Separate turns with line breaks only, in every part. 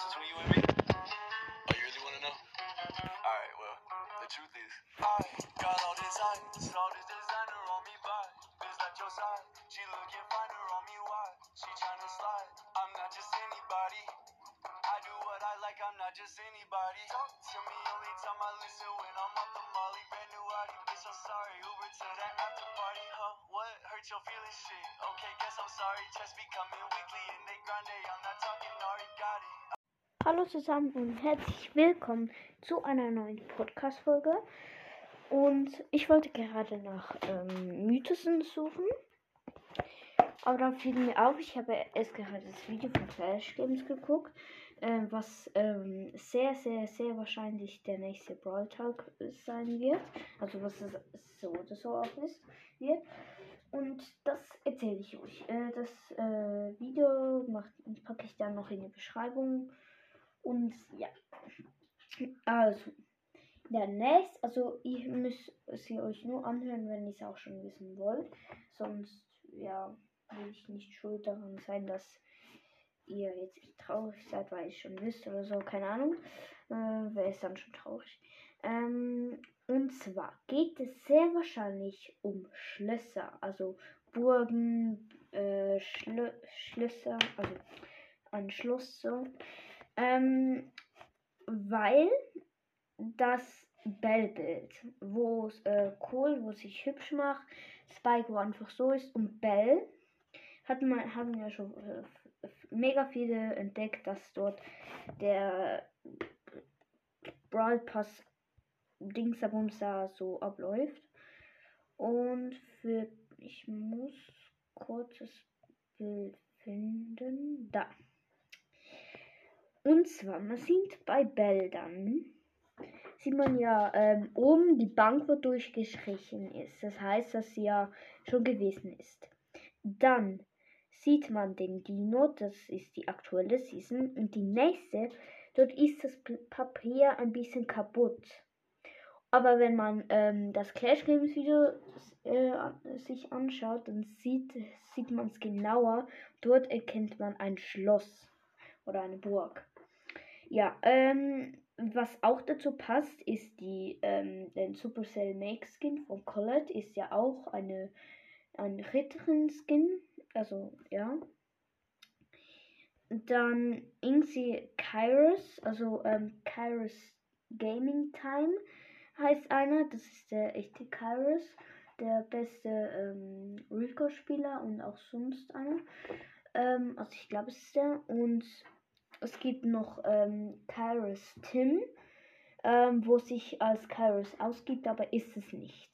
just between you and me? Oh, you really want to know? Alright, well, the truth is. I got all this ice, all this designer on me, but bitch like your side. She looking finer on me, why? She tryna slide. I'm not just anybody. I do what I like, I'm not just anybody. Talk to me only time I listen when I'm off the molly. Brand new Audi, bitch, I'm sorry. Uber to that after party, huh? What hurt your feelings? Shit. Okay, guess I'm sorry. Chest be coming weekly and they grande. I'm not
Hallo zusammen und herzlich willkommen zu einer neuen Podcast-Folge. Und ich wollte gerade nach ähm, Mythusen suchen. Aber dann fiel mir auf, ich habe erst gerade das Video von Flash Games geguckt, ähm, was ähm, sehr, sehr, sehr wahrscheinlich der nächste Brawl Talk sein wird. Also was es so oder so auch ist, wird. Und das erzähle ich euch. Äh, das äh, Video packe ich dann noch in die Beschreibung. Und ja. Also. Der nächste, also ihr müsst sie euch nur anhören, wenn ihr es auch schon wissen wollt. Sonst, ja, will ich nicht schuld daran sein, dass ihr jetzt traurig seid, weil ihr schon wisst oder so, keine Ahnung. Äh, Wäre es dann schon traurig. Ähm, und zwar geht es sehr wahrscheinlich um Schlösser, also Burgen, äh, Schlö Schlösser, also ein Schloss so. Ähm, weil das Bell-Bild, wo es äh, cool, wo es sich hübsch macht, Spike, wo einfach so ist und Bell hat man, haben ja schon äh, mega viele entdeckt, dass dort der Brawl Pass Dingsabumsa so abläuft. Und für ich muss kurz das Bild finden. Da. Und zwar, man sieht bei Bäldern, sieht man ja ähm, oben die Bank, wo durchgestrichen ist. Das heißt, dass sie ja schon gewesen ist. Dann sieht man den Dino, das ist die aktuelle Season. Und die nächste, dort ist das Papier ein bisschen kaputt. Aber wenn man ähm, das Clash Games Video äh, sich anschaut, dann sieht, sieht man es genauer. Dort erkennt man ein Schloss oder eine Burg. Ja, ähm, was auch dazu passt, ist die, ähm, den Supercell Make Skin von Colette ist ja auch eine, ein Ritterin-Skin. Also, ja. Dann Inxi Kairos, also ähm, Kairos Gaming Time heißt einer. Das ist der echte Kairos, der beste ähm, Rico-Spieler und auch sonst einer. Ähm, also ich glaube, es ist der. Und es gibt noch ähm, Kairos Tim, ähm, wo sich als Kairos ausgibt, aber ist es nicht.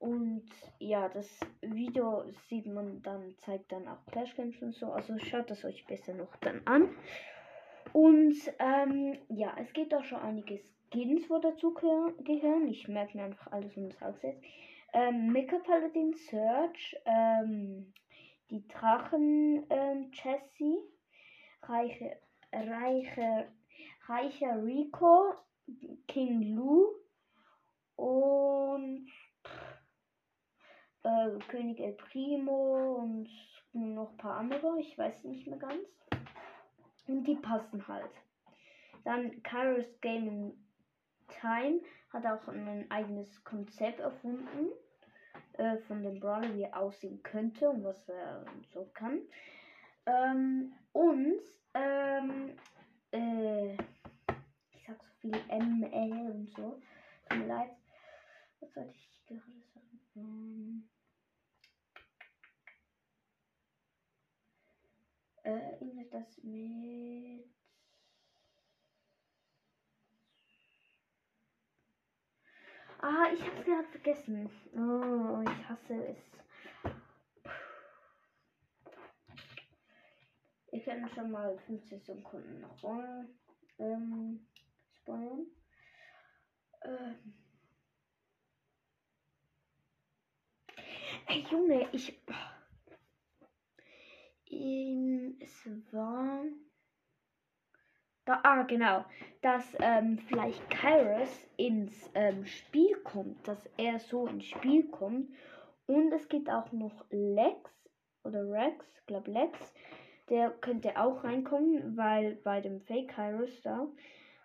Und ja, das Video sieht man dann, zeigt dann auch Clash Games und so. Also schaut es euch besser noch dann an. Und ähm, ja, es gibt auch schon einige Skins, wo dazu gehören. Ich merke mir einfach alles und das aufsetzt. Ähm, Mecha Paladin Search, ähm, die Drachen ähm, Jessie, reiche reicher, reicher Rico, King Lu und äh, König El Primo und noch ein paar andere, ich weiß nicht mehr ganz. Und die passen halt. Dann Kairos Gaming Time hat auch ein eigenes Konzept erfunden äh, von dem Brawler, wie er aussehen könnte und was er so kann. Ähm, und ähm, äh, ich sag so viel ML und so. Tut mir leid. Was sollte ich gerade sagen? Ähm, äh, irgendwie das mit. Ah, ich hab's gerade vergessen. Oh, ich hasse es. Wir können schon mal 15 Sekunden nach vorne ähm, spawnen. Ähm. Ey Junge, ich. Ähm, es war. Da, ah, genau. Dass ähm, vielleicht Kairos ins ähm, Spiel kommt, dass er so ins Spiel kommt. Und es gibt auch noch Lex oder Rex, glaube Lex, der könnte auch reinkommen, weil bei dem Fake Kairos da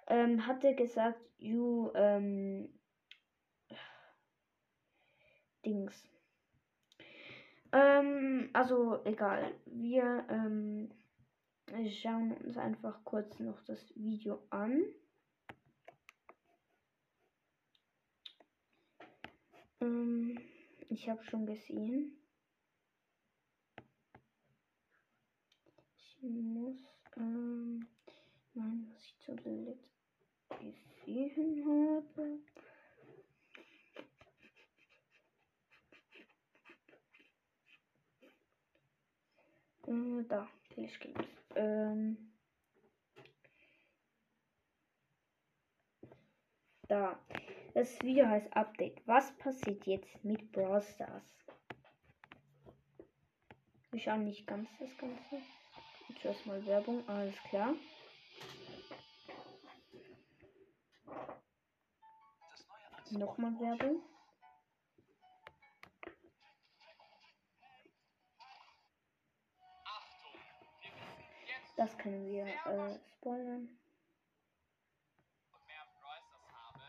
ähm, hat er gesagt, you, ähm, Dings. Ähm, also egal. Wir ähm, schauen uns einfach kurz noch das Video an. Ähm, ich habe schon gesehen. Muss ähm, nein, was ich zuletzt gesehen habe. Äh, da, Clash Games. Ähm, da. Das Video heißt Update. Was passiert jetzt mit Brawl Stars? Wir schauen nicht ganz das Ganze. Zuerst mal Werbung, alles klar. Nochmal Werbung.
Jetzt
Das können wir äh, spoilern.
und mehr Brawlstars haben.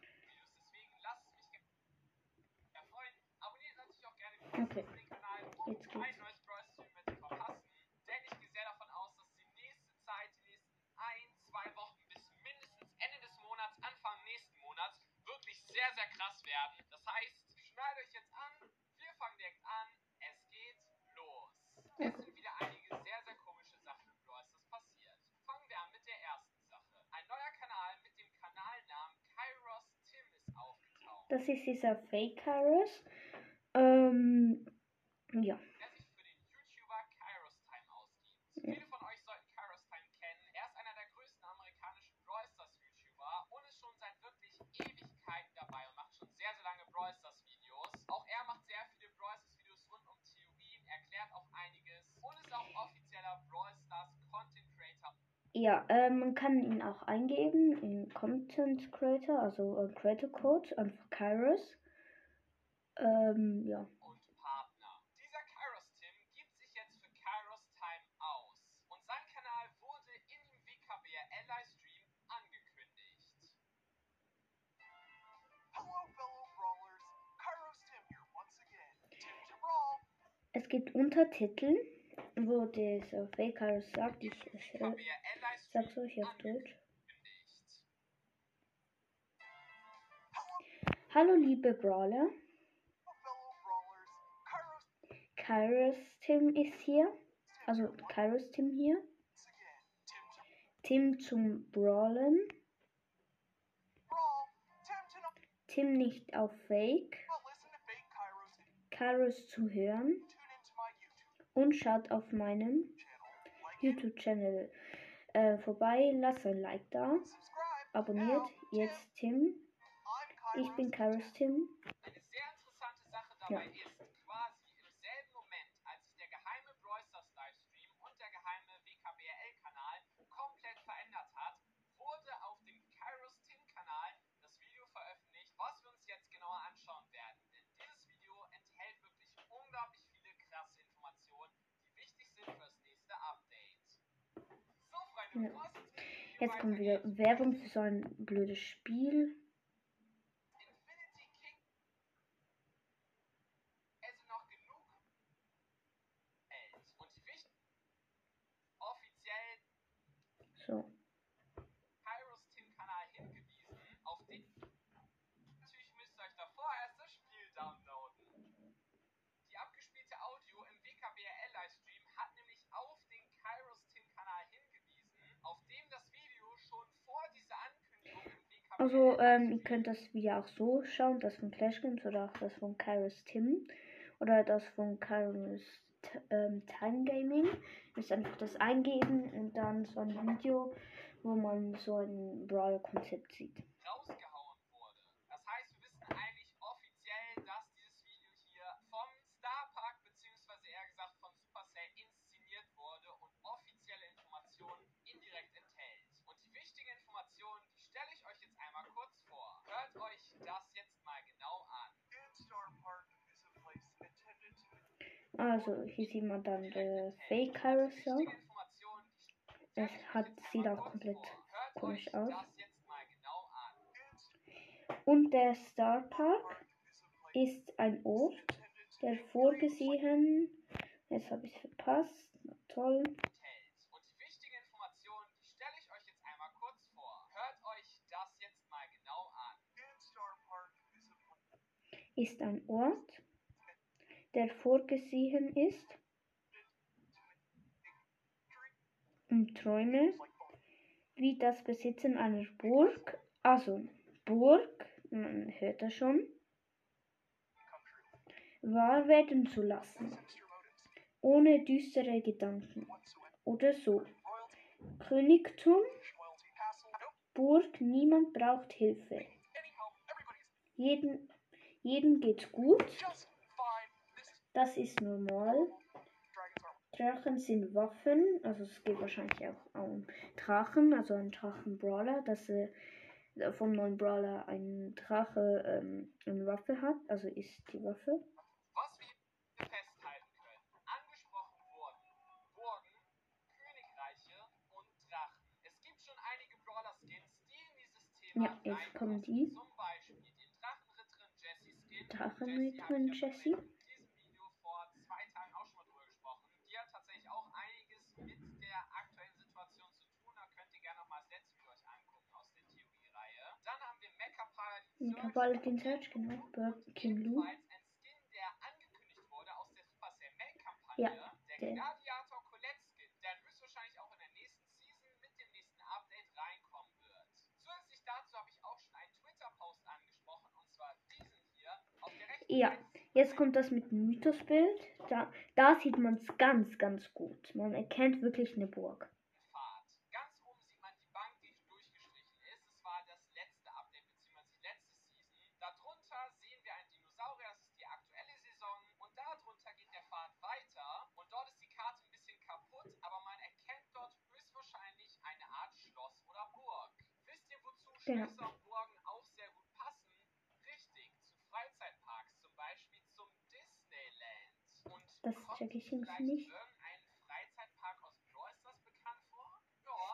Videos. Deswegen lasst es mich ge- ja, freuen. Abonniert natürlich auch gerne
Okay.
den Kanal, um
Jetzt
kein
geht's.
neues Brawlstream mehr zu verpassen. Denn ich gehe sehr davon aus, dass die nächste Zeit, die nächsten ein, zwei Wochen bis mindestens Ende des Monats, Anfang nächsten Monats, wirklich sehr, sehr krass werden. Das heißt, schnallt euch jetzt an. Wir fangen direkt an. Es geht los. Es sind wieder einige sehr, sehr komische Sachen im Brawlstars passiert. Fangen wir an mit der ersten Sache. Ein neuer Kanal mit dem Kanalnamen Kairos Tim ist aufgetaucht.
Das ist dieser Fake Kairos. Ähm, ja.
der sich für den YouTuber Kairos Time ausgibt.
Ja.
Viele von euch sollten Kairos Time kennen. Er ist einer der größten amerikanischen Brawl Stars YouTuber und ist schon seit wirklich Ewigkeiten dabei und macht schon sehr, sehr lange Brawl Stars Videos. Auch er macht sehr viele Brawl Stars Videos rund um Theorien, erklärt auch einiges und ist auch offizieller Brawl Stars Content Creator
Ja, äh, man kann ihn auch eingeben in Content Creator, also äh, Creator Code, einfach Kairos. Ähm, ja.
und Partner. Dieser Kairos Tim gibt sich jetzt für Kairos Time aus und sein Kanal wurde in dem WKBRL Livestream angekündigt.
Hello, fellow brawlers. Kairos Tim here once again. Tim to brawl.
Es gibt Untertitel, wo dieser Fake Kairos sagt, ich äh,
WKBRL
sag's
Livestream
euch auf
angekündigt.
Hallo liebe Brawler.
Kairos
Tim ist hier. Also Kairos Tim hier.
Tim
zum Brawlen.
brawl. Tim
nicht auf Fake.
Kairos.
Zu hören. Und schaut auf meinem YouTube-Channel äh, vorbei. Lasst ein Like da. Abonniert jetzt Tim. Ich bin Kairos Tim.
Eine sehr interessante Sache dabei
Ja.
ist, quasi im selben Moment, als sich der geheime Brawl Stars Livestream und der geheime WKBRL-Kanal komplett verändert hat, wurde auf dem Kairos Tim-Kanal das Video veröffentlicht, was wir uns jetzt genauer anschauen werden. Denn dieses Video enthält wirklich unglaublich viele krasse Informationen, die wichtig sind für das nächste Update. So, Freunde, Jetzt
kommt wieder Werbung für so ein blödes Spiel.
Infinity King. Also noch genug Geld. Und die wichtig offiziell
So.
Kairos Tim Kanal hingewiesen, auf den natürlich müsst ihr euch davor erst das Spiel downloaden. Die abgespielte Audio im WKBRL Livestream hat nämlich auf den Kairos Tim Kanal hingewiesen, auf dem das Video schon vor dieser Ankündigung im WKBRL
Also, ähm, ihr könnt das Video auch so schauen, das von Clash Games oder auch das von Kairos Tim oder das von Kairos ähm, Time Gaming. Müsst einfach das eingeben und dann so ein Video, wo man so ein Brawl-Konzept sieht.
rausgehauen wurde. Das heißt, wir wissen eigentlich offiziell, dass dieses Video hier vom Starpark beziehungsweise eher gesagt von Supercell inszeniert wurde und offizielle Informationen indirekt enthält. Und die wichtige Information, die stelle ich euch jetzt einmal kurz vor. Hört euch das jetzt mal genau an.
And Star Park is a place intended to
Also hier sieht man dann der Fake Carousel. Es hat, sieht auch komplett komisch aus. Und der Star Park ist ein Ort, der vorgesehen. Jetzt habe ich es verpasst. Na toll.
Hotels. Und die wichtigen Informationen, die stelle ich euch jetzt einmal kurz vor. Hört euch das jetzt mal genau an.
Ist ein Ort, der vorgesehen ist, um Träume wie das Besitzen einer Burg, also Burg, man hört das schon, wahr werden zu lassen, ohne düstere Gedanken oder so. Königtum, Burg, niemand braucht Hilfe. Jeden, jedem geht's gut, das ist normal. Drachen sind Waffen, also es geht wahrscheinlich auch um Drachen, also ein Drachenbrawler, dass er vom neuen Brawler ein Drache ähm, eine Waffe hat, also ist die Waffe.
Was wir festhalten können, angesprochen wurden Burgen, Königreiche und Drachen. Es gibt schon einige Brawler-Skins, die in dieses Thema
Ja, jetzt kommen die.
Zum Beispiel den Drachenritterin Jessie Skin.
Drachenritterin
Jessie habe ich
Jessie.
ja in diesem Video vor zwei Tagen auch schon mal drüber gesprochen. Die hat tatsächlich auch einiges mit der aktuellen Situation zu tun. Da könnt ihr gerne nochmal das letzte Video euch angucken aus der Theoriereihe. Dann haben wir Mecha Paladin Search.
Paladin Search, genau. King Lou.
Ein Skin, der angekündigt wurde aus der Supercell Mail-Kampagne.
Ja,
der
der.
Gladiator Colette Skin, der höchstwahrscheinlich auch in der nächsten Season mit dem nächsten Update reinkommen wird. Zusätzlich dazu habe ich auch schon einen Twitter-Post angesprochen, und zwar diesen hier. Auf der rechten
Ja, jetzt kommt das mit dem Mythosbild. Da, da sieht man es ganz, ganz gut. Man erkennt wirklich eine Burg.
Pfad. Ganz oben sieht man die Bank, die durchgestrichen ist. Es war das letzte Update bzw. die letzte Season. Darunter sehen wir einen Dinosaurier, das ist die aktuelle Saison. Und darunter geht der Pfad weiter. Und dort ist die Karte ein bisschen kaputt, aber man erkennt dort höchstwahrscheinlich eine Art Schloss oder Burg. Wisst ihr, und Burgen auch sehr gut passen? Richtig, zu Freizeitparks, zum Beispiel zum Disneyland. Und
Das check ich irgendwie nicht.
irgendein Freizeitpark aus Brawl Stars bekannt vor?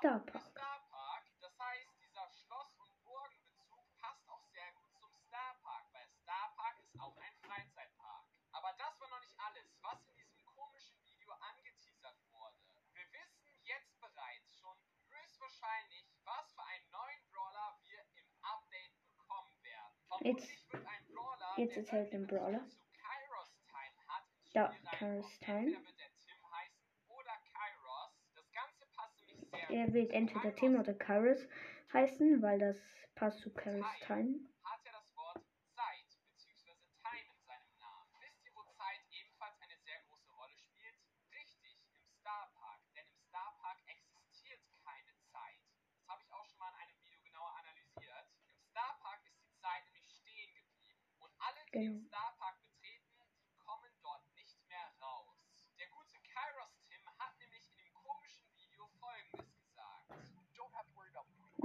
Ja.
Star Park.
Das heißt, dieser Schloss- und Burgenbezug passt auch sehr gut zum Star Park, weil Star Park ist auch ein Freizeitpark. Aber das war noch nicht alles, was in diesem komischen Video angeteasert wurde. Wir wissen jetzt bereits schon höchstwahrscheinlich, was für einen neuen Brawler wir im Update bekommen werden. Vermutlich wird ein Brawler,
jetzt
der
erzählt
irgendwie
den Brawler.
Bezug zu Kairos Time hat, ins
Da,
Spiel reinkommen.
Kairos Time.
Entweder wird der Tim heißen oder Kairos. Das Ganze passt nämlich sehr
Er wird entweder
Kairos
Tim oder Kairos heißen, weil das passt zu Kairos Time.
hat ja das Wort Zeit bzw. Time in seinem Namen. Wisst ihr, wo Zeit ebenfalls eine sehr große Rolle spielt? Richtig, im Star Park. Denn im Star Park existiert keine Zeit. Das habe ich auch schon mal in einem Video genauer analysiert. Im Star Park ist die Zeit nämlich stehen geblieben. Und alle, die den
Genau.
Star Park betreten, die kommen dort nicht mehr raus. Der gute Kairos Tim hat nämlich in dem komischen Video folgendes gesagt.
Don't have to worry about becoming a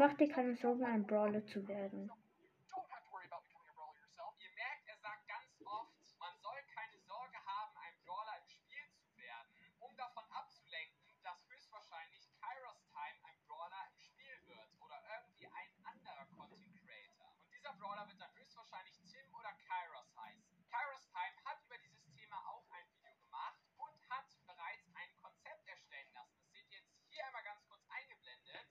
Mach dir keine Sorgen, ein Brawler zu werden.
don't have to worry about becoming a brawler yourself.
Ihr merkt, er sagt ganz oft, man soll keine Sorge haben, ein Brawler im Spiel zu werden, um davon abzulenken, dass höchstwahrscheinlich Kairos Time ein Brawler im Spiel wird oder irgendwie ein anderer Content Creator. Und dieser Brawler wird dann höchstwahrscheinlich Tim oder Kairos heißen. Kairos Time hat über dieses Thema auch ein Video gemacht und hat bereits ein Konzept erstellen lassen. Das seht ihr jetzt hier einmal ganz kurz eingeblendet.
Ja.
Dieser Brawler ist eine
Da mache ich dann gleich Screenshot. So.
Art Ritter und passt halt auch in dieses Schloss- und Burgen- und Königsthema rein. Wenn ihr wissen wollt, was dieser Brawler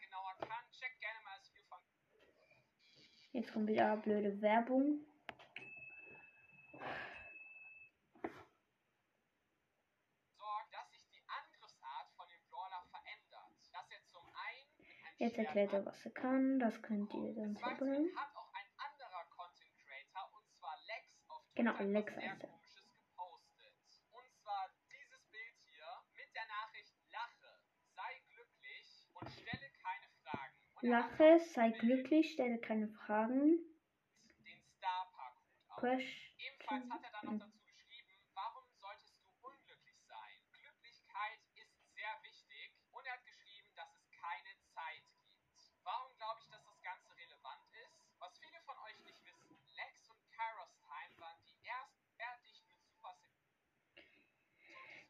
genauer kann, checkt gerne mal das Video von
Jetzt kommt wieder blöde Werbung.
sorgt, dass sich die Angriffsart von dem Brawler verändert. Dass er zum einen mit einem
Jetzt erklärt er, was er kann. Das könnt ihr dann
auf
Genau, Lex heißt er.
komisches gepostet. Und zwar dieses Bild hier mit der Nachricht Lache, sei glücklich und stelle keine Fragen.
Question.
Ebenfalls hat er dann noch dazu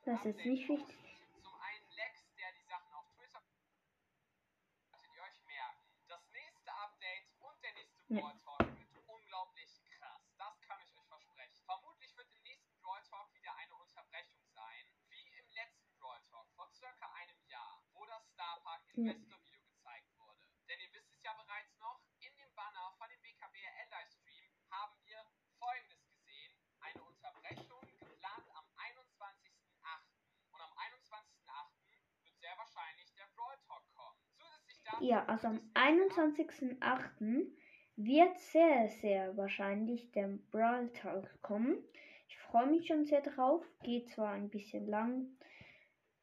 Das ist nicht wichtig.
Zum einen Lex, der die Sachen auf Twitter solltet ihr euch merken. Das nächste Update und der nächste
Nee.
Brawl Talk wird unglaublich krass. Das kann ich euch versprechen. Vermutlich wird im nächsten Brawl Talk wieder eine Unterbrechung sein, wie im letzten Brawl Talk vor circa einem Jahr, wo das Star Park
Ja.
Investor Video gezeigt wurde. Denn ihr wisst es ja bereits noch, in dem Banner von dem WKBRL Livestream haben wir folgendes gesehen. Eine Unterbrechung geplant am 21.08. Und am 21.08. wird sehr wahrscheinlich der Brawl Talk kommen.
Ja, also am
wird es
21.08. wird sehr, sehr wahrscheinlich der Brawl Talk kommen. Ich freue mich schon sehr drauf. Geht zwar ein bisschen lang,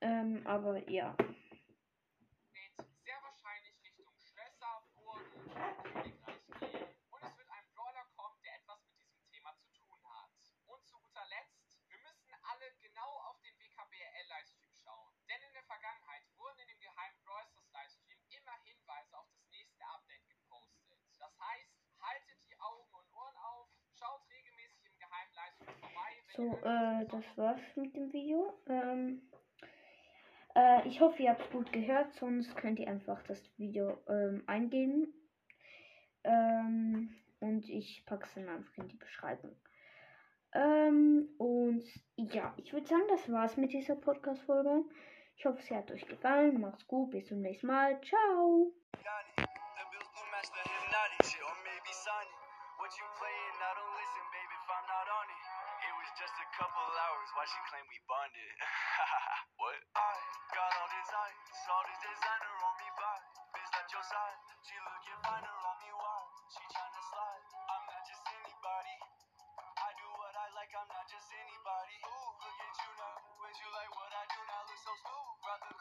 ähm, aber ja.
geht sehr wahrscheinlich Richtung Schlösser, Burgen und Königreich gehen. Und es wird ein Brawler kommen, der etwas mit diesem Thema zu tun hat. Und zu guter Letzt, wir müssen alle genau auf den WKBRL Livestream schauen. Denn in der Vergangenheit wurden in dem geheimen Brawl Stars Livestream immer Hinweise auf das nächste Update gepostet. Das heißt, haltet die Augen und Ohren auf, schaut regelmäßig im geheimen Livestream vorbei. wenn
So, äh, das war's mit dem Video. Ähm, äh, ich hoffe, ihr habt gut gehört, sonst könnt ihr einfach das Video ähm, eingeben. Ähm, und ich packe es dann einfach in die Beschreibung. Ähm, und ja, ich würde sagen, das war's mit dieser Podcast-Folge. Ich hoffe, sie hat euch gefallen. Macht's gut, bis zum nächsten Mal. Ciao!
What you playing? I don't listen, baby, if I'm not on it. It was just a couple hours, why she claim we bonded? what? I got all this ice, all this designer on me by. Bitch, not your side. She looking finer on me, why? She tryna slide. I'm not just anybody. I do what I like, I'm not just anybody. Ooh, look at you now. Would you like what I do now? Look so smooth. Rather